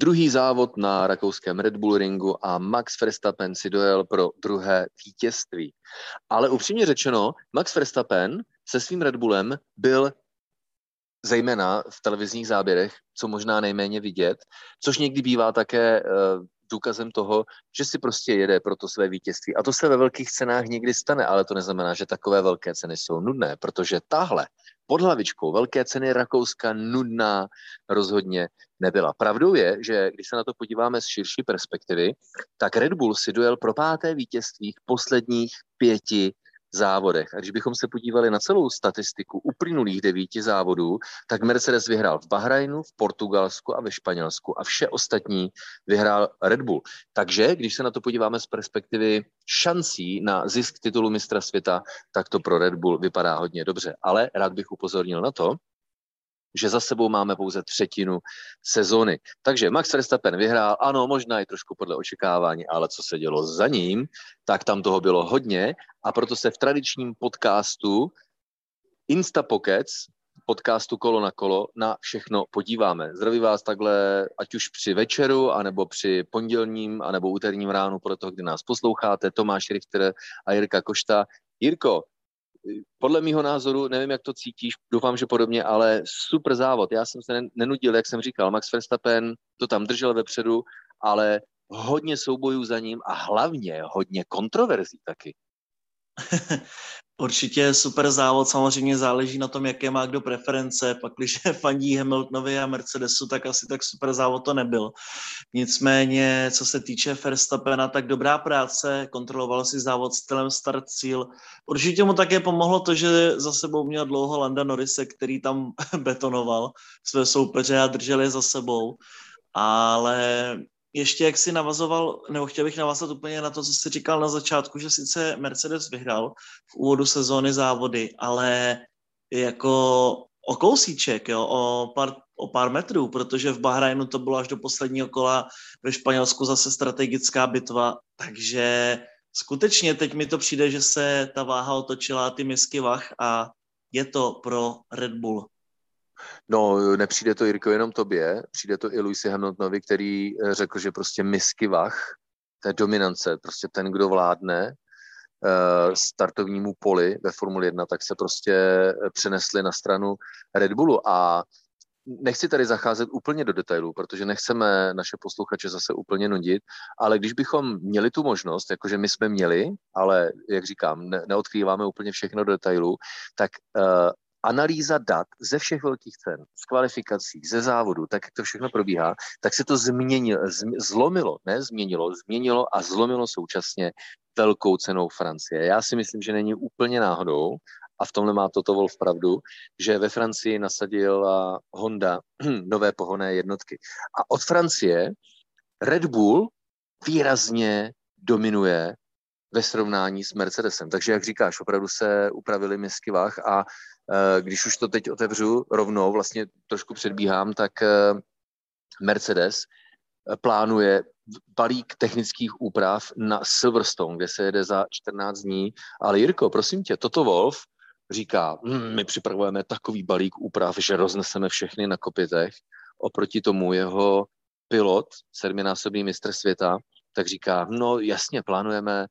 Druhý závod na rakouském Red Bull ringu a Max Verstappen si dojel pro druhé vítězství. Ale upřímně řečeno, Max Verstappen se svým Red Bullem byl zejména v televizních záběrech, co možná nejméně vidět, což někdy bývá také uh, důkazem toho, že si prostě jede pro to své vítězství. A to se ve velkých cenách někdy stane, ale to neznamená, že takové velké ceny jsou nudné, protože tahle pod hlavičkou velké ceny Rakouska nudná rozhodně nebyla. Pravdou je, že když se na to podíváme z širší perspektivy, tak Red Bull si dojel pro páté vítězství v posledních pěti závodech. A když bychom se podívali na celou statistiku uplynulých devíti závodů, tak Mercedes vyhrál v Bahrajnu, v Portugalsku a ve Španělsku a vše ostatní vyhrál Red Bull. Takže, když se na to podíváme z perspektivy šancí na zisk titulu mistra světa, tak to pro Red Bull vypadá hodně dobře. Ale rád bych upozornil na to, že za sebou máme pouze třetinu sezóny. Takže Max Verstappen vyhrál, ano, možná i trošku podle očekávání, ale co se dělo za ním, tak tam toho bylo hodně a proto se v tradičním podcastu Insta Pockets, podcastu Kolo na kolo, na všechno podíváme. Zdraví vás takhle, ať už při večeru, anebo při pondělním, anebo úterním ránu, podle toho, kdy nás posloucháte, Tomáš Richter a Jirka Košta. Jirko, podle mého názoru, nevím, jak to cítíš, doufám, že podobně, ale super závod. Já jsem se nenudil, jak jsem říkal, Max Verstappen to tam držel vepředu, ale hodně soubojů za ním a hlavně hodně kontroverzí taky. Určitě super závod, samozřejmě záleží na tom, jaké má kdo preference. Pak, když fandí Hamiltonovi a Mercedesu, tak asi tak super závod to nebyl. Nicméně, co se týče Verstappena, tak dobrá práce, kontroloval si závod stylem start cíl. Určitě mu také pomohlo to, že za sebou měl dlouho Landa Norrise, který tam betonoval své soupeře a držel je za sebou. Ale ještě jak si navazoval, nebo chtěl bych navazat úplně na to, co jsi říkal na začátku, že sice Mercedes vyhrál v úvodu sezóny závody, ale jako o kousíček, jo, o pár, o pár metrů, protože v Bahrajnu to bylo až do posledního kola, ve Španělsku zase strategická bitva, takže skutečně teď mi to přijde, že se ta váha otočila ty misky vach a je to pro Red Bull. No, nepřijde to, Jirko, jenom tobě, přijde to i Luisi Hamiltonovi, který eh, řekl, že prostě misky vach, je dominance, prostě ten, kdo vládne uh, startovnímu poli ve Formuli 1, tak se prostě eh, přenesli na stranu Red Bullu. A nechci tady zacházet úplně do detailů, protože nechceme naše posluchače zase úplně nudit, ale když bychom měli tu možnost, jakože my jsme měli, ale jak říkám, ne, neodkrýváme úplně všechno do detailů, tak uh, analýza dat ze všech velkých cen, z kvalifikací, ze závodu, tak jak to všechno probíhá, tak se to změnilo, zlomilo, ne změnilo, změnilo a zlomilo současně velkou cenou Francie. Já si myslím, že není úplně náhodou, a v tomhle má Toto Wolf pravdu, že ve Francii nasadila Honda nové pohonné jednotky. A od Francie Red Bull výrazně dominuje ve srovnání s Mercedesem. Takže, jak říkáš, opravdu se upravili misky vach a když už to teď otevřu rovnou, vlastně trošku předbíhám, tak eh, Mercedes eh, plánuje balík technických úprav na Silverstone, kde se jede za 14 dní. Ale Jirko, prosím tě, toto Wolf říká, hm, my připravujeme takový balík úprav, že rozneseme všechny na kopitech. Oproti tomu jeho pilot, sedminásobný mistr světa, tak říká, no jasně, plánujeme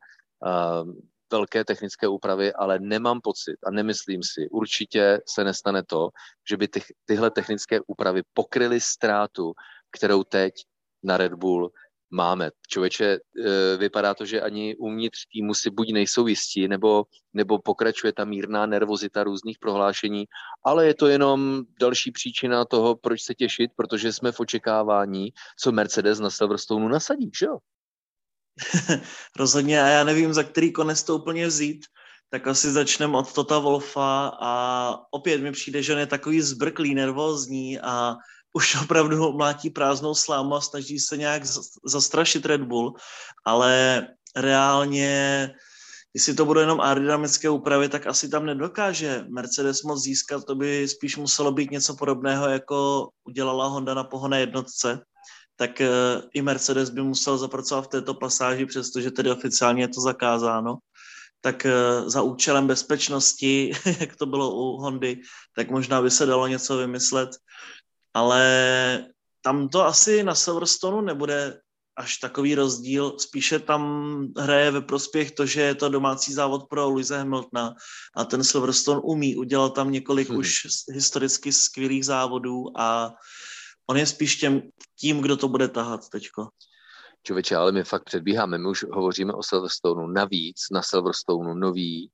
velké technické úpravy, ale nemám pocit a nemyslím si, určitě se nestane to, že by ty, tyhle technické úpravy pokryly ztrátu, kterou teď na Red Bull máme. Člověče, e, vypadá to, že ani uvnitř týmu si buď nejsou jistí, nebo, nebo pokračuje ta mírná nervozita různých prohlášení, ale je to jenom další příčina toho, proč se těšit, protože jsme v očekávání, co Mercedes na Silverstone nasadí, že jo? Rozhodně a já nevím, za který konec to úplně vzít, tak asi začneme od Tota Wolfa a opět mi přijde, že on je takový zbrklý, nervózní a už opravdu mlátí prázdnou slámu a snaží se nějak zastrašit Red Bull, ale reálně, jestli to bude jenom aerodynamické úpravy, tak asi tam nedokáže Mercedes moc získat, to by spíš muselo být něco podobného, jako udělala Honda na pohonné jednotce, tak eh, i Mercedes by musel zapracovat v této pasáži, přestože tedy oficiálně je to zakázáno, tak eh, za účelem bezpečnosti, jak to bylo u Hondy, tak možná by se dalo něco vymyslet, ale tam to asi na Silverstonu nebude až takový rozdíl. Spíše tam hraje ve prospěch to, že je to domácí závod pro Luise Hamiltona a ten Silverstone umí. Udělal tam několik hmm. už historicky skvělých závodů a on je spíš těm, tím, kdo to bude tahat teďko. Čověče, ale my fakt předbíháme, my už hovoříme o Silverstoneu. Navíc na Silverstoneu nový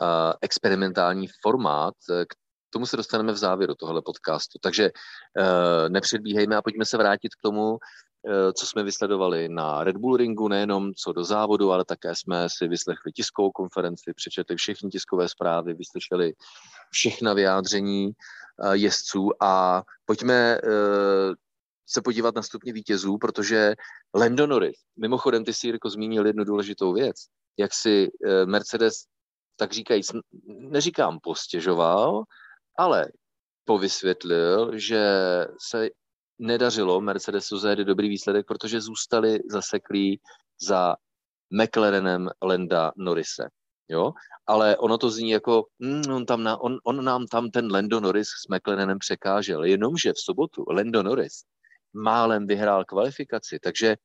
uh, experimentální formát, k tomu se dostaneme v závěru tohle podcastu. Takže uh, nepředbíhejme a pojďme se vrátit k tomu, Eh, co jsme vysledovali na Red Bull ringu, nejenom co do závodu, ale také jsme si vyslechli tiskovou konferenci, přečetli všechny tiskové zprávy, vyslyšeli všechna vyjádření jezdců a pojďme eh, se podívat na stupně vítězů, protože Lando Norris, mimochodem ty si Jirko zmínil jednu důležitou věc, jak si Mercedes, tak říkajíc, neříkám postěžoval, ale povysvětlil, že se nedařilo Mercedesu zajedy dobrý výsledek, protože zůstali zaseklí za McLarenem Lenda Norrise. Jo? Ale ono to zní jako, mm, on, tam na, on, on nám tam ten Lando Norris s McLarenem překážel. Jenomže v sobotu Lando Norris málem vyhrál kvalifikaci, takže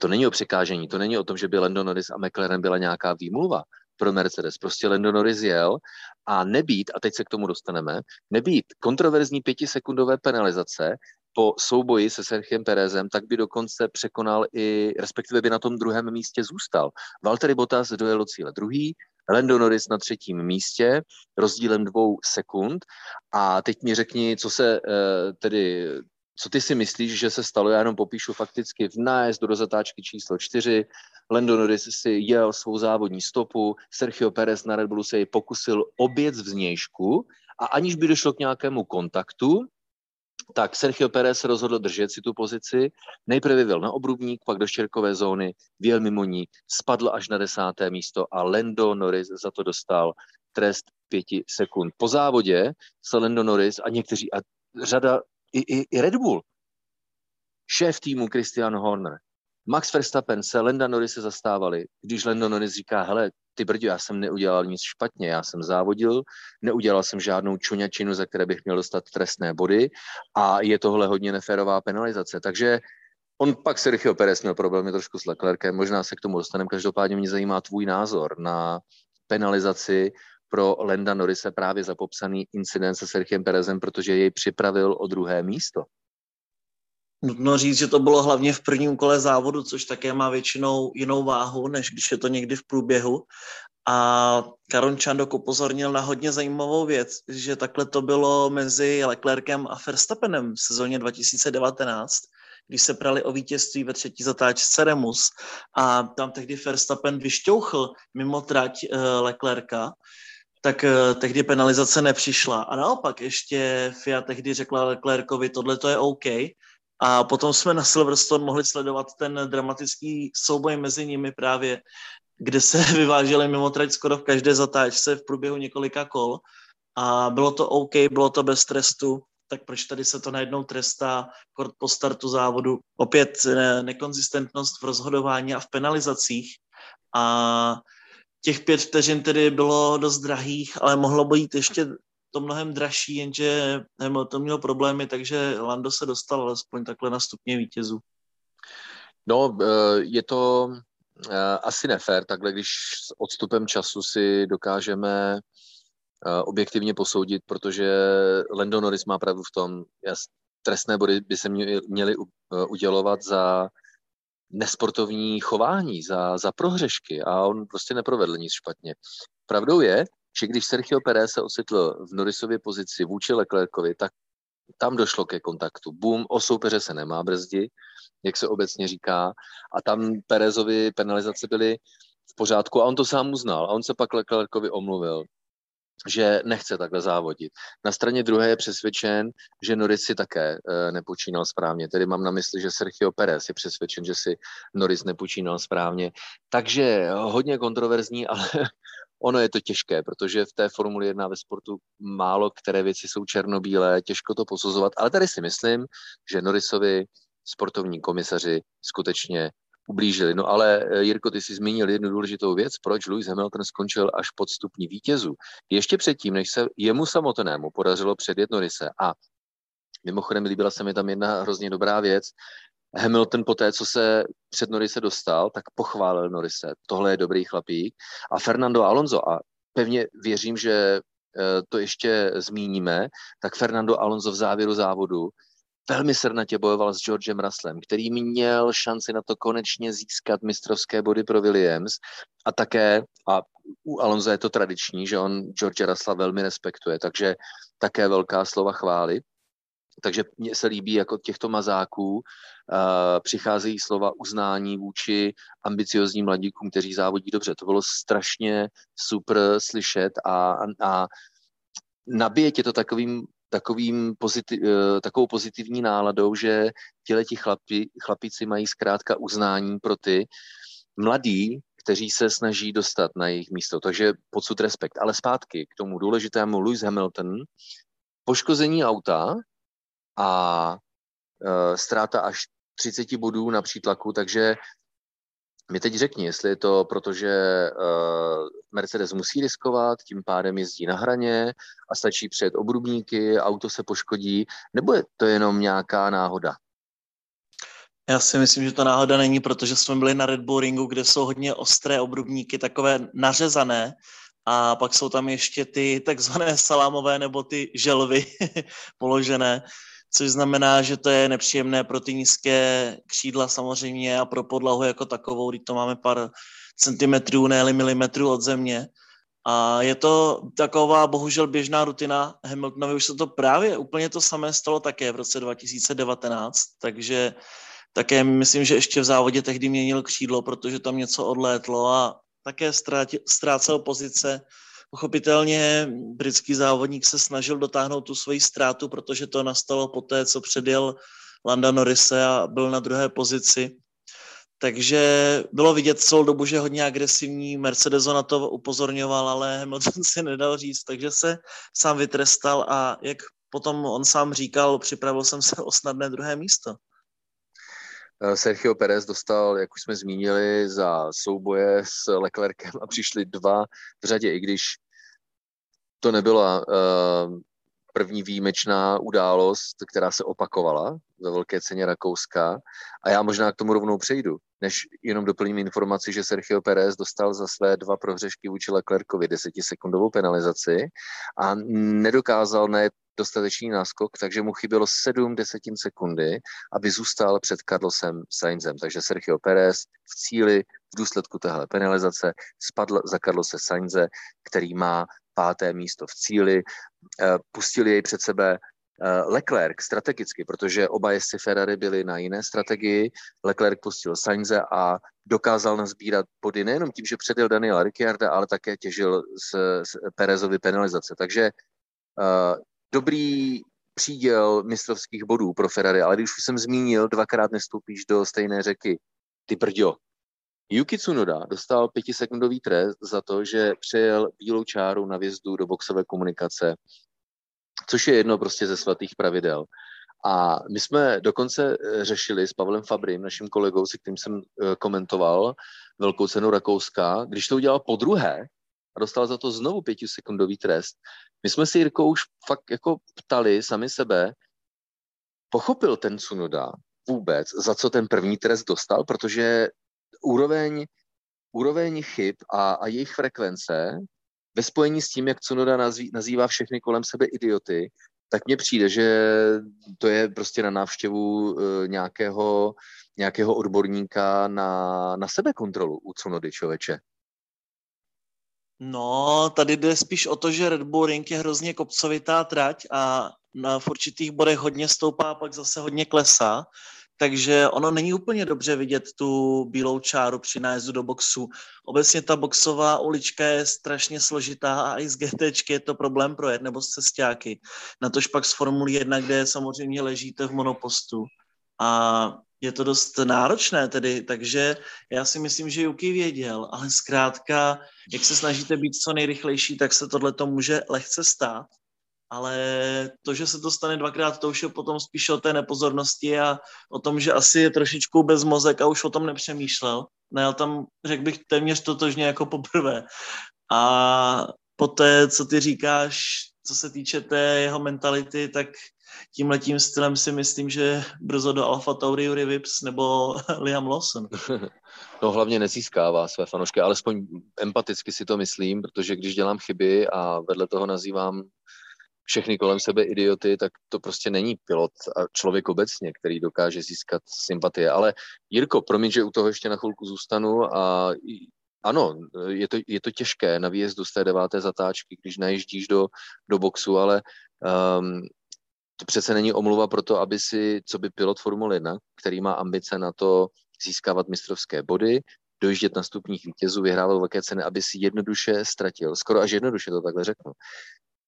to není o překážení, to není o tom, že by Lando Norris a McLaren byla nějaká výmluva pro Mercedes. Prostě Lando Norris jel a nebýt, a teď se k tomu dostaneme, nebýt kontroverzní pětisekundové penalizace po souboji se Sergiem Perezem, tak by dokonce překonal i, respektive by na tom druhém místě zůstal. Valtteri Bottas dojel cíle druhý, Lando Norris na třetím místě, rozdílem dvou sekund. A teď mi řekni, co se eh, tedy co ty si myslíš, že se stalo? Já jenom popíšu fakticky v nájezdu do zatáčky číslo čtyři. Lando Norris si jel svou závodní stopu, Sergio Perez na Red Bullu se jej pokusil obět z vnějšku a aniž by došlo k nějakému kontaktu, tak Sergio Perez rozhodl držet si tu pozici. Nejprve vyvěl na obrubník, pak do štěrkové zóny, věl mimo ní, spadl až na desáté místo a Lando Norris za to dostal trest pěti sekund. Po závodě se Lando Norris a někteří, a řada, i, i, i Red Bull, šéf týmu Christian Horner, Max Verstappen se Lenda Norris se zastávali, když Lando Norris říká, hele, ty brdě, já jsem neudělal nic špatně, já jsem závodil, neudělal jsem žádnou čuňačinu, za které bych měl dostat trestné body a je tohle hodně neférová penalizace. Takže on pak Sergio Perez měl problémy trošku s Leclerkem, možná se k tomu dostaneme, každopádně mě zajímá tvůj názor na penalizaci pro Lenda Norise právě za popsaný incident se Sergiem Perezem, protože jej připravil o druhé místo. Nutno říct, že to bylo hlavně v prvním kole závodu, což také má většinou jinou váhu, než když je to někdy v průběhu. A Karon Čandok upozornil na hodně zajímavou věc, že takhle to bylo mezi Leclerkem a Verstappenem v sezóně 2019, když se prali o vítězství ve třetí zatáčce Remus a tam tehdy Verstappen vyšťouchl mimo trať uh, Leclerca, tak uh, tehdy penalizace nepřišla. A naopak ještě FIA tehdy řekla Leclercovi, tohle to je OK, a potom jsme na Silverstone mohli sledovat ten dramatický souboj mezi nimi právě, kde se vyváželi mimo trať skoro v každé zatáčce v průběhu několika kol. A bylo to OK, bylo to bez trestu, tak proč tady se to najednou trestá kort po startu závodu? Opět ne- nekonzistentnost v rozhodování a v penalizacích. A těch pět vteřin tedy bylo dost drahých, ale mohlo být ještě to mnohem dražší, jenže to měl problémy, takže Lando se dostal alespoň takhle na stupně vítězů. No, eh, je to eh, asi nefér, takhle když s odstupem času si dokážeme eh, objektivně posoudit, protože Lando Norris má pravdu v tom, trestné body by se měly udělovat za nesportovní chování, za, za prohřešky a on prostě neprovedl nic špatně. Pravdou je, že když Sergio Pérez se ocitl v Norrisově pozici vůči Leclercovi, tak tam došlo ke kontaktu. Boom, o soupeře se nemá brzdi, jak se obecně říká, a tam Perezovi penalizace byly v pořádku a on to sám uznal. A on se pak Leclercovi omluvil, že nechce takhle závodit. Na straně druhé je přesvědčen, že Norris si také e, nepočínal správně. Tedy mám na mysli, že Sergio Perez je přesvědčen, že si Norris nepočínal správně. Takže hodně kontroverzní, ale Ono je to těžké, protože v té Formuli 1 ve sportu málo které věci jsou černobílé, těžko to posuzovat, ale tady si myslím, že Norrisovi sportovní komisaři skutečně ublížili. No ale eh, Jirko, ty jsi zmínil jednu důležitou věc, proč Lewis Hamilton skončil až pod stupní vítězů. Ještě předtím, než se jemu samotnému podařilo předjet Norrise a Mimochodem, líbila se mi tam jedna hrozně dobrá věc. Hamilton po té, co se před Norise dostal, tak pochválil Norise. Tohle je dobrý chlapík. A Fernando Alonso, a pevně věřím, že eh, to ještě zmíníme, tak Fernando Alonso v závěru závodu velmi srdnatě bojoval s Georgem Russellem, který měl šanci na to konečně získat mistrovské body pro Williams a také, a u Alonso je to tradiční, že on George Russella velmi respektuje, takže také velká slova chvály. Takže mně se líbí, jako těchto mazáků uh, přicházejí slova uznání vůči ambiciozním mladíkům, kteří závodí dobře. To bylo strašně super slyšet a, a nabije tě to takovým takovým pozitiv, eh, takovou pozitivní náladou, že ti chlapi, chlapíci mají zkrátka uznání pro ty mladí, kteří se snaží dostat na jejich místo. Takže podsud respekt. Ale zpátky k tomu důležitému Lewis Hamilton, poškození auta a e, ztráta až 30 bodů na přítlaku, takže mi teď řekni, jestli je to proto, že uh, Mercedes musí riskovat, tím pádem jezdí na hraně a stačí před obrubníky, auto se poškodí, nebo je to jenom nějaká náhoda? Já si myslím, že to náhoda není, protože jsme byli na Red Bull Ringu, kde jsou hodně ostré obrubníky, takové nařezané, a pak jsou tam ještě ty takzvané salámové nebo ty želvy položené, což znamená, že to je nepříjemné pro ty nízké křídla samozřejmě a pro podlahu jako takovou, když to máme pár centimetrů, ne milimetrů od země. A je to taková bohužel běžná rutina. Hamiltonovi už se to právě úplně to samé stalo také v roce 2019, takže také myslím, že ještě v závodě tehdy měnil křídlo, protože tam něco odlétlo a také ztrácel pozice Pochopitelně britský závodník se snažil dotáhnout tu svoji ztrátu, protože to nastalo poté, co předjel Landa Norrise a byl na druhé pozici. Takže bylo vidět celou dobu, že hodně agresivní. Mercedes na to upozorňoval, ale Hamilton si nedal říct, takže se sám vytrestal a jak potom on sám říkal, připravil jsem se o snadné druhé místo. Eh, Sergio Perez dostal, jak už jsme zmínili, za souboje s Leclerkem a přišli dva v řadě, i když to nebyla uh, první výjimečná událost, která se opakovala ve velké ceně Rakouska. A já možná k tomu rovnou přejdu, než jenom doplním informaci, že Sergio Perez dostal za své dva prohřešky vůči Leclercovi desetisekundovou penalizaci a nedokázal ne dostatečný náskok, takže mu chybělo 7 desetin sekundy, aby zůstal před Carlosem Sainzem. Takže Sergio Perez v cíli v důsledku téhle penalizace spadl za Carlose Sainze, který má páté místo v cíli. Eh, pustili jej před sebe eh, Leclerc strategicky, protože oba jezdci Ferrari byli na jiné strategii. Leclerc pustil Sainze a dokázal nazbírat body nejenom tím, že předjel Daniela Ricciarda, ale také těžil z, z Perezovy penalizace. Takže uh, dobrý příděl mistrovských bodů pro Ferrari, ale když už jsem zmínil, dvakrát nestoupíš do stejné řeky. Ty brďo, Yuki Tsunoda dostal pětisekundový trest za to, že přejel bílou čáru na vjezdu do boxové komunikace, což je jedno prostě ze svatých pravidel. A my jsme dokonce eh, řešili s Pavlem Fabrym, naším kolegou, se kterým jsem eh, komentoval velkou cenu Rakouska, když to udělal po druhé a dostal za to znovu pětisekundový trest. My jsme si Jirkou už fakt jako ptali sami sebe, pochopil ten Tsunoda vůbec, za co ten první trest dostal, protože úroveň, úroveň chyb a, a jejich frekvence ve spojení s tím, jak nazví, nazývá všechny kolem sebe idioty, tak mně přijde, že to je prostě na návštěvu uh, nějakého, nějakého odborníka na, na sebekontrolu u Cunody, člověče. No, tady jde spíš o to, že Red Bull Ring je hrozně kopcovitá trať a na v určitých bodech hodně stoupá a pak zase hodně klesá takže ono není úplně dobře vidět tu bílou čáru při nájezdu do boxu. Obecně ta boxová ulička je strašně složitá a i z GT je to problém projet, nebo z cestáky. Na tož pak z Formule 1, kde samozřejmě ležíte v monopostu. A je to dost náročné tedy, takže já si myslím, že Juki věděl, ale zkrátka, jak se snažíte být co nejrychlejší, tak se tohle to může lehce stát ale to, že se to stane dvakrát, to už je potom spíš o té nepozornosti a o tom, že asi je trošičku bez mozek a už o tom nepřemýšlel. Najel tam, řekl bych, téměř totožně jako poprvé. A poté, co ty říkáš, co se týče té jeho mentality, tak tím letím stylem si myslím, že brzo do Alfa Tauri Yuri Vips nebo Liam Lawson. No hlavně nezískává své fanoušky, alespoň empaticky si to myslím, protože když dělám chyby a vedle toho nazývám všechny kolem sebe idioty, tak to prostě není pilot a člověk obecně, který dokáže získat sympatie. Ale Jirko, promiň, že u toho ještě na chvilku zůstanu a ano, je to, je to těžké na výjezdu z té deváté zatáčky, když najíždíš do, do boxu, ale um, to přece není omluva pro to, aby si, co by pilot Formule 1, který má ambice na to získávat mistrovské body, dojíždět na stupních vítězů, vyhrával velké ceny, aby si jednoduše ztratil, skoro až jednoduše to takhle řeknu,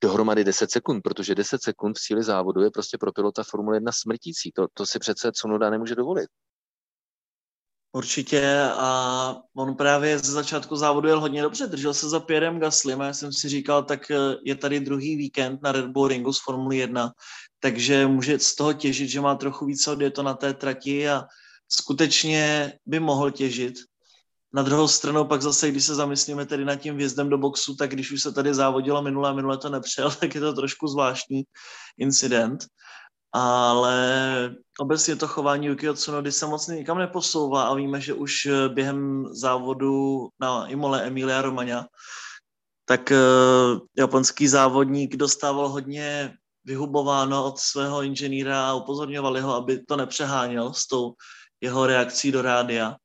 dohromady 10 sekund, protože 10 sekund v síli závodu je prostě pro pilota Formule 1 smrtící. To, to si přece Cunoda nemůže dovolit. Určitě a on právě ze začátku závodu jel hodně dobře, držel se za Pierrem Gaslym a já jsem si říkal, tak eh, je tady druhý víkend na Red Bull Ringu z Formule 1, takže může z toho těžit, že má trochu více to na té trati a skutečně by mohl těžit. Na druhou stranu pak zase, když se zamyslíme tedy nad tím vjezdem do boxu, tak když už se tady závodilo minulé a minule to nepřijel, tak je to trošku zvláštní incident ale obecně to chování Yukio Tsunody se moc nikam neposouvá a víme, že už eh, během závodu na Imole Emilia Romagna tak uh, japonský závodník dostával hodně vyhubováno od svého inženýra a upozorňovali ho, aby to nepřeháněl s tou jeho reakcí do rádia.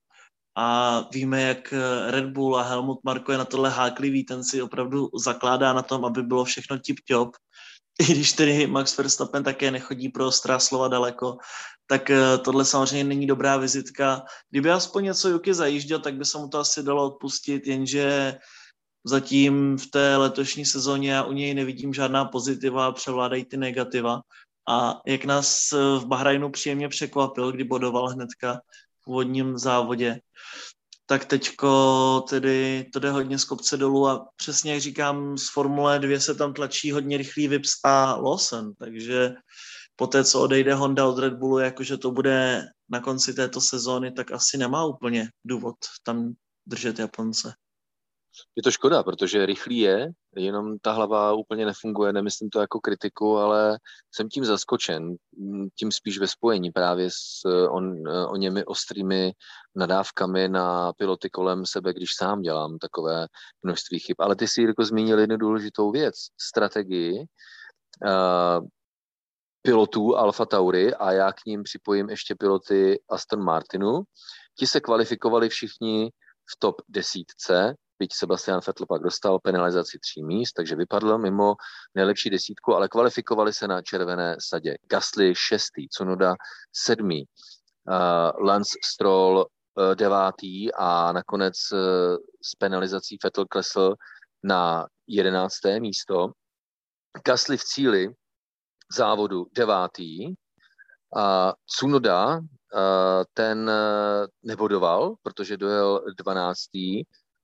A víme, jak eh, Red Bull a Helmut Marko je na tohle háklivý, ten si opravdu zakládá na tom, aby bylo všechno tip-top i když tedy Max Verstappen také nechodí pro ostrá slova daleko, tak eh, tohle samozřejmě není dobrá vizitka. Kdyby aspoň něco Juky zajížděl, tak by se mu to asi dalo odpustit, jenže zatím v té letošní sezóně já u něj nevidím žádná pozitiva, převládají ty negativa. A jak nás eh, v Bahrajnu příjemně překvapil, kdy bodoval hnedka v úvodním závodě, tak teďko tedy to jde hodně z kopce dolů a přesně jak říkám, z Formule 2 se tam tlačí hodně rychlý Vips a Lawson, takže po té, co odejde Honda od Red Bullu, jakože to bude na konci této sezóny, tak asi nemá úplně důvod tam držet Japonce. Je to škoda, protože rychlý je, jenom ta hlava úplně nefunguje, nemyslím to jako kritiku, ale jsem tím zaskočen, tím spíš ve spojení právě s on, o němi ostrými nadávkami na piloty kolem sebe, když sám dělám takové množství chyb. Ale ty si, Jirko, zmínil jednu důležitou věc, strategii uh, pilotů Alfa Tauri a já k ním připojím ještě piloty Aston Martinu. Ti se kvalifikovali všichni v top desítce, byť Sebastian Vettel pak dostal penalizaci tří míst, takže vypadl mimo nejlepší desítku, ale kvalifikovali se na červené sadě. Gasly šestý, Cunoda sedmý, uh, Lance Stroll uh, devátý a nakonec uh, s penalizací Vettel klesl na jedenácté místo. Gasly v cíli závodu devátý, a Cunoda ten nebodoval, protože dojel 12.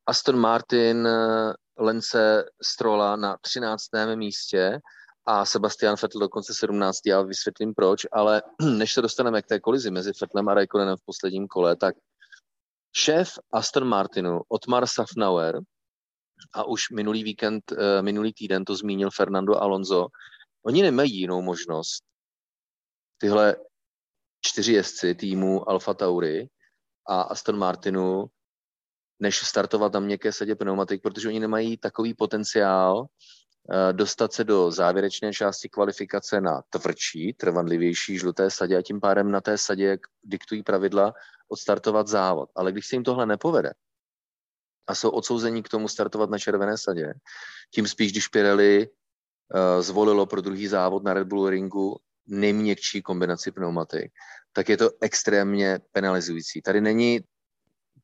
Aston Martin eh, Lence Strola na 13. místě a Sebastian Vettel dokonce 17. Já vysvětlím proč, ale než se dostaneme k té kolizi mezi Vettelem a Raikkonenem v posledním kole, tak šéf Aston Martinu Otmar Safnauer a už minulý víkend, eh, minulý týden to zmínil Fernando Alonso, oni nemají jinou možnost. Tyhle čtyři jezdci týmu Alfa Tauri a Aston Martinu než startovat na měkké sadě pneumatik, protože oni nemají takový potenciál eh, dostat se do závěrečné části kvalifikace na tvrdší, trvanlivější žluté sadě a tím pádem na té sadě, jak diktují pravidla, odstartovat závod. Ale když se jim tohle nepovede a jsou odsouzení k tomu startovat na červené sadě, tím spíš, když Pirelli uh, zvolilo pro druhý závod na Red Bull ringu nejměkčí kombinaci pneumatik, tak je to extrémně penalizující. Tady není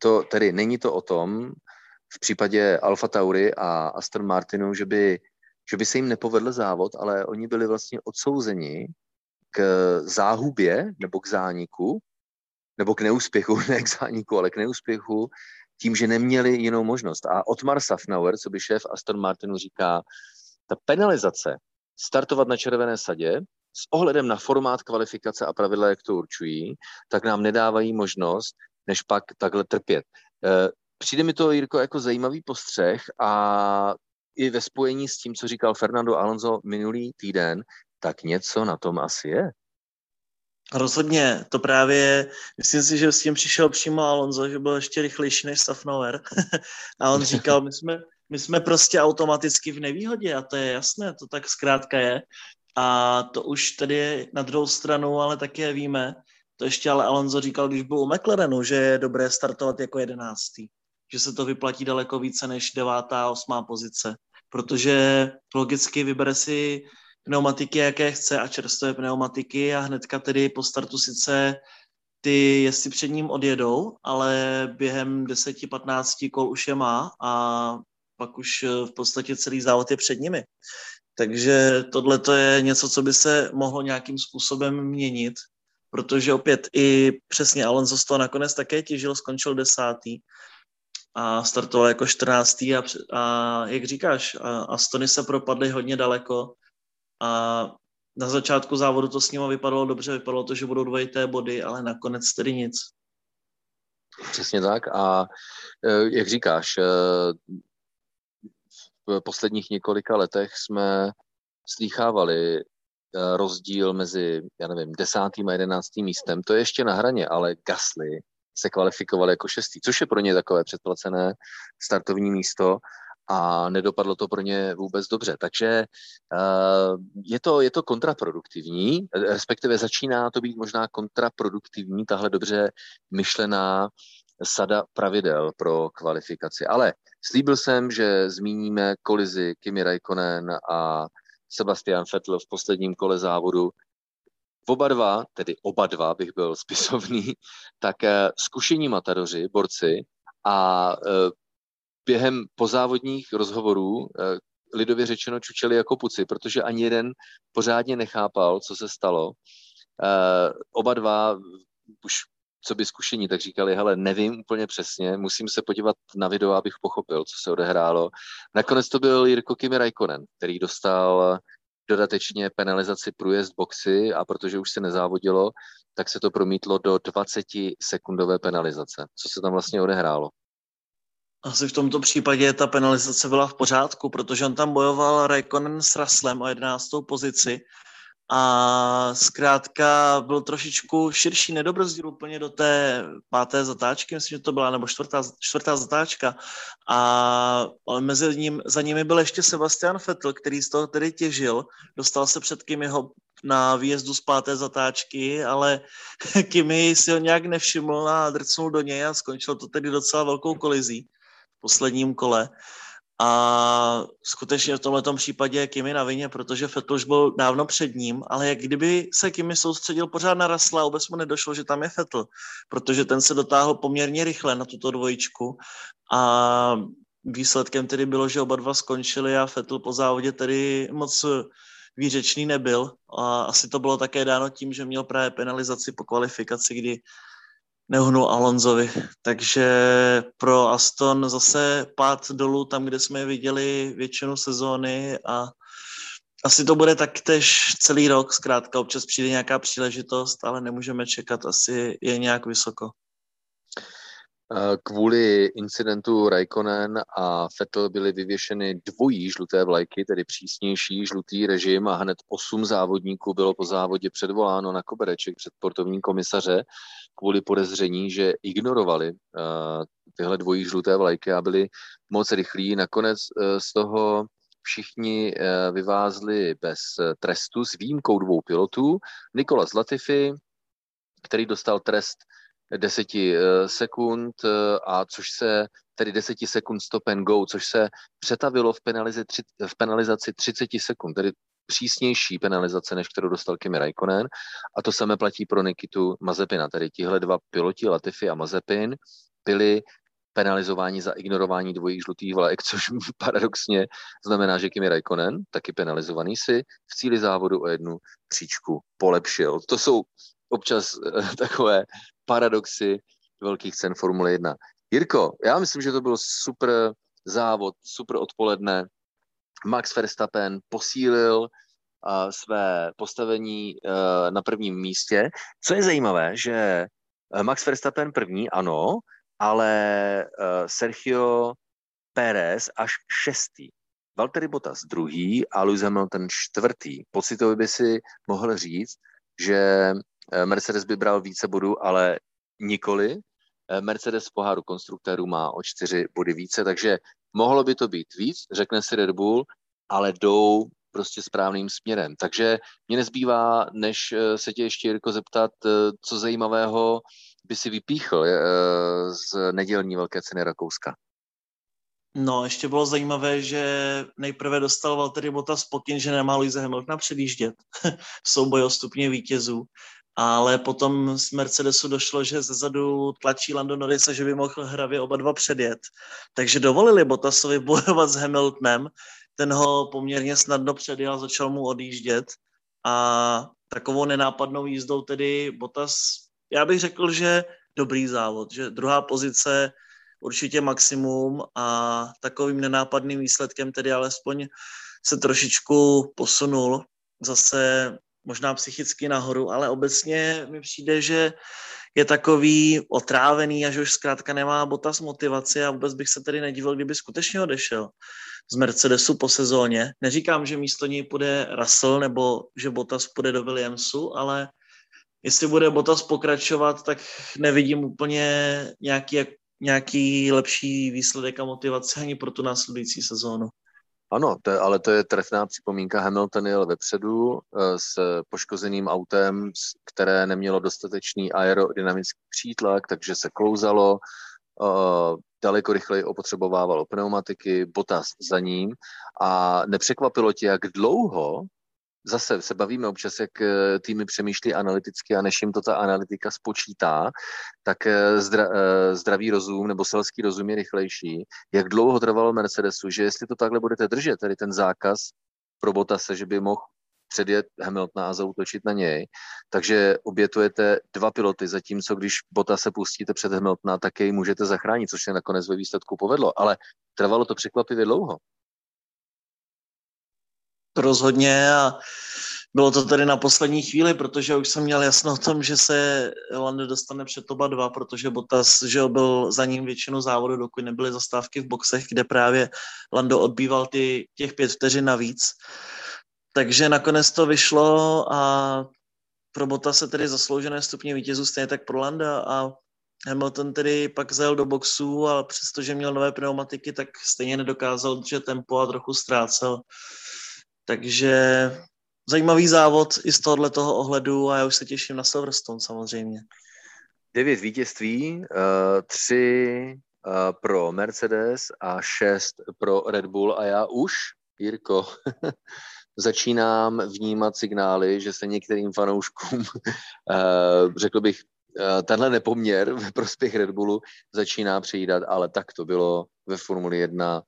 to, tedy není to o tom, v případě Alfa Tauri a Aston Martinu, že by, že by se jim nepovedl závod, ale oni byli vlastně odsouzeni k záhubě nebo k zániku, nebo k neúspěchu, ne k zániku, ale k neúspěchu, tím, že neměli jinou možnost. A Otmar Safnauer, co by šéf Aston Martinu říká, ta penalizace startovat na červené sadě s ohledem na formát kvalifikace a pravidla, jak to určují, tak nám nedávají možnost než pak takhle trpět. Eh, přijde mi to, Jirko, jako zajímavý postřeh a i ve spojení s tím, co říkal Fernando Alonso minulý týden, tak něco na tom asi je. Rozhodně, to právě, myslím si, že s tím přišel přímo Alonso, že byl ještě rychlejší než Safnauer. a on říkal, my jsme, my jsme prostě automaticky v nevýhodě a to je jasné, to tak zkrátka je. A to už tedy je na druhou stranu, ale také víme, to ještě ale Alonso říkal, když byl u McLarenu, že je dobré startovat jako jedenáctý. Že se to vyplatí daleko více než devátá, osmá pozice. Protože logicky vybere si pneumatiky, jaké chce a čerstvé pneumatiky a hnedka tedy po startu sice ty jestli před ním odjedou, ale během 10-15 kol už je má a pak už v podstatě celý závod je před nimi. Takže tohle to je něco, co by se mohlo nějakým způsobem měnit, protože opět i přesně Alonso z toho nakonec také těžil, skončil desátý a startoval jako 14. A, a jak říkáš, a Astony se propadly hodně daleko a na začátku závodu to s ním vypadalo dobře, vypadalo to, že budou dvojité body, ale nakonec tedy nic. Přesně tak a e, jak říkáš, e, v posledních několika letech jsme slýchávali rozdíl mezi, já nevím, desátým a jedenáctým místem. To je ještě na hraně, ale Gasly se kvalifikoval jako šestý, což je pro ně takové předplacené startovní místo a nedopadlo to pro ně vůbec dobře. Takže uh, je, to, je to kontraproduktivní, respektive začíná to být možná kontraproduktivní, tahle dobře myšlená sada pravidel pro kvalifikaci. Ale slíbil jsem, že zmíníme kolizi Kimi Raikkonen a Sebastian Vettel v posledním kole závodu. Oba dva, tedy oba dva bych byl spisovný, tak eh, zkušení matadoři, borci a eh, během pozávodních rozhovorů eh, lidově řečeno čučeli jako puci, protože ani jeden pořádně nechápal, co se stalo. Oba dva už co by zkušení, tak říkali, hele, nevím úplně přesně, musím se podívat na video, abych pochopil, co se odehrálo. Nakonec to byl Jirko Kimi Raikkonen, který dostal dodatečně penalizaci průjezd boxy a protože už se nezávodilo, tak se to promítlo do 20 sekundové penalizace. Co se tam vlastně odehrálo? Asi v tomto případě ta penalizace byla v pořádku, protože on tam bojoval Raikkonen s Raslem o 11. pozici a zkrátka byl trošičku širší nedobrzdíl úplně do té páté zatáčky, myslím, že to byla, nebo čtvrtá, čtvrtá zatáčka. A ale mezi ním, za nimi byl ještě Sebastian Vettel, který z toho tedy těžil. Dostal se před Kimiho na výjezdu z páté zatáčky, ale Kimi si ho nějak nevšiml a drcnul do něj a skončil to tedy docela velkou kolizí v posledním kole. A skutečně v tomto případě je Kimi na vině, protože Vettel už byl dávno před ním, ale jak kdyby se Kimi soustředil pořád na Rasla, vůbec mu nedošlo, že tam je Vettel, protože ten se dotáhl poměrně rychle na tuto dvojičku. A výsledkem tedy bylo, že oba dva skončili a Vettel po závodě tedy moc výřečný nebyl. A asi to bylo také dáno tím, že měl právě penalizaci po kvalifikaci, kdy neuhnul Alonzovi. Takže pro Aston zase pád dolů tam, kde jsme viděli většinu sezóny a asi to bude taktéž celý rok, zkrátka občas přijde nějaká příležitost, ale nemůžeme čekat, asi je nějak vysoko. Kvůli incidentu Raikkonen a Vettel byly vyvěšeny dvojí žluté vlajky, tedy přísnější žlutý režim a hned osm závodníků bylo po závodě předvoláno na kobereček před sportovní komisaře kvůli podezření, že ignorovali uh, tyhle dvojí žluté vlajky a byli moc rychlí. Nakonec uh, z toho všichni uh, vyvázli bez trestu s výjimkou dvou pilotů. Nikolas Latifi, který dostal trest deseti sekund, a což se tedy deseti sekund stop and go, což se přetavilo v, penalizaci, v penalizaci 30 sekund, tedy přísnější penalizace, než kterou dostal Kimi Raikkonen. A to samé platí pro Nikitu Mazepina. Tedy tihle dva piloti, Latifi a Mazepin, byli penalizováni za ignorování dvojích žlutých vlajek, což paradoxně znamená, že Kimi Raikkonen, taky penalizovaný, si v cíli závodu o jednu příčku polepšil. To jsou občas eh, takové paradoxy velkých cen Formule 1. Jirko, já myslím, že to byl super závod, super odpoledne. Max Verstappen posílil uh, své postavení uh, na prvním místě. Co je zajímavé, že Max Verstappen první, ano, ale uh, Sergio Pérez až šestý. Valtteri Bottas druhý a Lewis Hamilton čtvrtý. Pocitově by si mohl říct, že eh, Mercedes by bral více bodů, ale nikoli. Eh, Mercedes v poháru konstruktérů má o čtyři body více, takže mohlo by to být víc, řekne si Red Bull, ale jdou prostě správným směrem. Takže mě nezbývá, než eh, se tě ještě, Jirko, zeptat, co zajímavého by si vypíchl z nedělní velké ceny Rakouska. No, ještě bylo zajímavé, že nejprve dostal Valtteri Bottas pokyn, že nemá Luise Hamiltona předjíždět v souboji o stupně vítězů, ale potom z Mercedesu došlo, že zezadu tlačí Lando Norris že by mohl hravě oba dva předjet. Takže dovolili Bottasovi bojovat s Hamiltonem, ten ho poměrně snadno předjel, začal mu odjíždět. A takovou nenápadnou jízdou tedy Bottas, já bych řekl, že dobrý závod, že druhá pozice určitě maximum. A takovým nenápadným výsledkem tedy alespoň se trošičku posunul. Zase možná psychicky nahoru, ale obecně mi přijde, že je takový otrávený a že už zkrátka nemá Botas motivaci a vůbec bych se tedy nedivil, kdyby skutečně odešel z Mercedesu po sezóně. Neříkám, že místo něj půjde Russell nebo že Botas půjde do Williamsu, ale jestli bude Botas pokračovat, tak nevidím úplně nějaký nějaký lepší výsledek a motivace ani pro tu následující sezónu. Ano, to, ale to je trefná připomínka. Hamilton jel vepředu eh, s poškozeným autem, které nemělo dostatečný aerodynamický přítlak, takže se klouzalo, eh, daleko rychleji opotřebovávalo pneumatiky, Botas za ním a nepřekvapilo tě, jak dlouho zase se bavíme občas, jak eh, týmy přemýšlí analyticky a než jim to ta analytika spočítá, tak eh, zdra, eh, zdravý rozum nebo selský rozum je rychlejší. Jak dlouho trvalo Mercedesu, že jestli to takhle budete držet, tedy ten zákaz pro Botase, že by mohl předjet Hamiltona a zautočit na něj. Takže obětujete dva piloty, zatímco když Bota se pustíte před Hamiltona, tak jej můžete zachránit, což se nakonec ve výsledku povedlo. Ale trvalo to překvapivě dlouho rozhodně a bylo to tedy na poslední chvíli, protože už jsem měl jasno o tom, že se Lando dostane před oba dva, protože Bottas, že byl za ním většinu závodu, dokud nebyly zastávky v boxech, kde právě Lando odbýval ty, těch pět vteřin navíc. Takže nakonec to vyšlo a pro Bota se tedy zasloužené stupně vítězů, stejně tak pro Landa a Hamilton tedy pak zajel do boxu a přestože měl nové pneumatiky, tak stejně nedokázal držet tempo a trochu ztrácel. Takže zajímavý závod i z tohohle toho ohledu a já už se těším na Silverstone samozřejmě. Devět vítězství, uh, tři uh, pro Mercedes a šest pro Red Bull a já už, Jirko, začínám vnímat signály, že se některým fanouškům, uh, řekl bych, tenhle nepoměr ve prospěch Red Bullu začíná přijídat, ale tak to bylo ve Formuli 1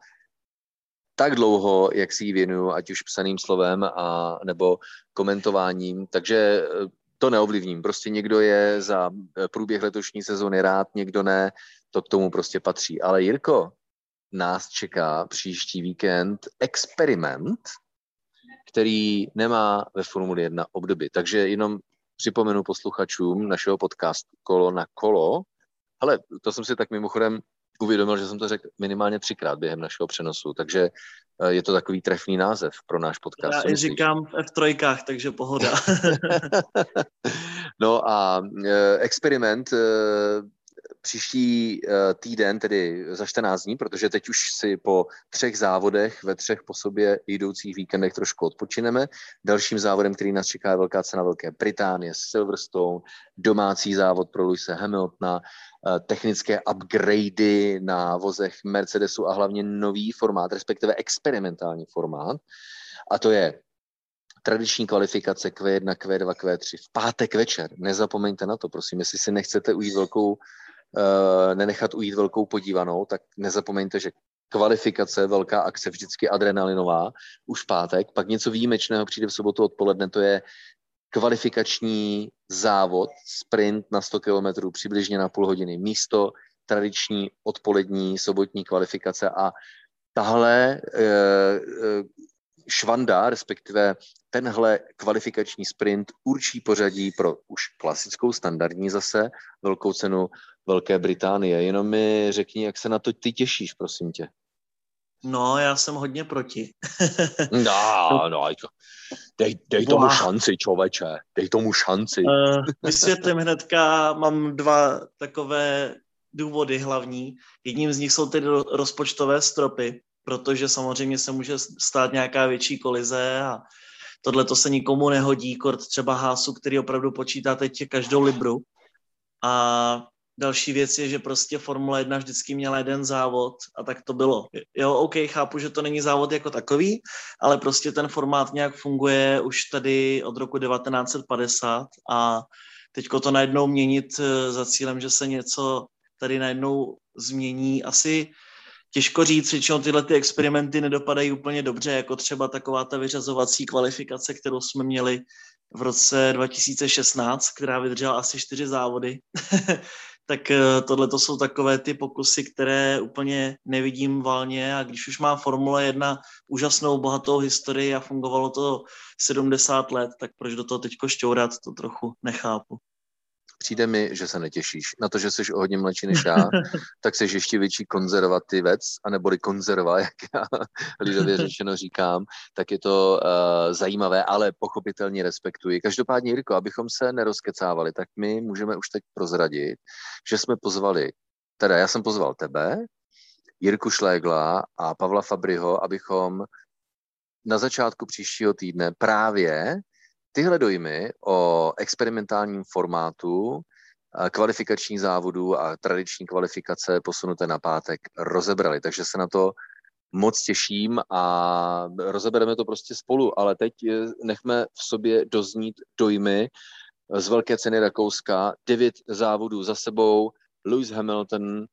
tak dlouho, jak si ji věnuju, ať už psaným slovem a nebo komentováním, takže eh, to neovlivním. Prostě někdo je za eh, průběh letošní sezóny rád, někdo ne, to k tomu prostě patří. Ale Jirko, nás čeká příští víkend experiment, který nemá ve Formuli 1 obdoby. Takže jenom připomenu posluchačům našeho podcastu Kolo na kolo, ale to jsem si tak mimochodem uvědomil, že jsem to řekl minimálně třikrát během našeho přenosu, takže eh, je to takový trefný název pro náš podcast. Já i říkám v F3, takže pohoda. no a eh, experiment eh, příští týden, tedy za 14 dní, protože teď už si po třech závodech ve třech po sobě jdoucích víkendech trošku odpočineme. Dalším závodem, který nás čeká, je velká cena Velké Británie, Silverstone, domácí závod pro Luise Hamiltona, Eh, technické upgradey na vozech Mercedesu a hlavně nový formát, respektive experimentální formát. A to je tradiční kvalifikace Q1, Q2, Q3 v pátek večer. Nezapomeňte na to, prosím, jestli si nechcete ujít velkou, nenechat ujít velkou podívanou, tak nezapomeňte, že kvalifikace, velká akce, vždycky adrenalinová, už v pátek, pak něco výjimečného přijde v sobotu odpoledne, to je kvalifikační závod, sprint na 100 km přibližně na půl hodiny. Místo tradiční odpolední sobotní kvalifikace. A tahle e, e, švanda, respektive tenhle kvalifikační sprint určí pořadí pro už klasickou standardní zase velkou cenu Velké Británie. Jenom mi řekni, jak se na to ty těšíš, prosím tě. No, já jsem hodně proti. no, no, dej, dej tomu šanci, člověče, dej tomu šanci. Uh, vysvětlím hnedka, mám dva takové důvody hlavní. Jedním z nich jsou ty rozpočtové stropy, protože samozřejmě se může stát nějaká větší kolize a tohle to se nikomu nehodí, kort třeba Hásu, který opravdu počítá teď každou libru. A další věc je, že prostě Formule 1 vždycky měla jeden závod a tak to bylo. Jo, OK, chápu, že to není závod jako takový, ale prostě ten formát nějak funguje už tady od roku 1950 a teďko to najednou měnit eh, za cílem, že se něco tady najednou změní. Asi těžko říct, většinou tyhle ty experimenty nedopadají úplně dobře, jako třeba taková ta vyřazovací kvalifikace, kterou jsme měli v roce 2016, která vydržela asi čtyři závody. tak eh, tohle to jsou takové ty pokusy, které úplně nevidím valně a když už má Formule 1 úžasnou, bohatou historii a fungovalo to 70 let, tak proč do toho teďko šťourat, to trochu nechápu přijde mi, že se netěšíš. Na to, že jsi o hodně mladší než já, tak jsi ještě větší konzervativec, aneboli konzerva, jak já lidově řečeno říkám, tak je to uh, zajímavé, ale pochopitelně respektuji. Každopádně, Jirko, abychom se nerozkecávali, tak my můžeme už teď prozradit, že jsme pozvali, teda já jsem pozval tebe, Jirku Šlégla a Pavla Fabriho, abychom na začátku příštího týdne právě tyhle dojmy o experimentálním formátu kvalifikačních závodů a tradiční kvalifikace posunuté na pátek rozebrali. Takže se na to moc těším a rozebereme to prostě spolu, ale teď eh, nechme v sobě doznít dojmy z velké ceny Rakouska. Devět závodů za sebou, Lewis Hamilton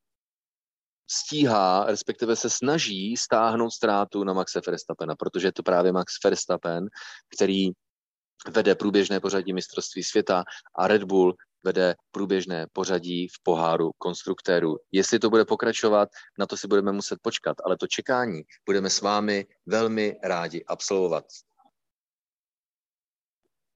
stíhá, respektive se snaží stáhnout ztrátu na Maxe Verstappena, protože je to právě Max Verstappen, který vede průběžné pořadí mistrovství světa a Red Bull vede průběžné pořadí v poháru konstruktérů. Jestli to bude pokračovat, na to si budeme muset počkat, ale to čekání budeme s vámi velmi rádi absolvovat.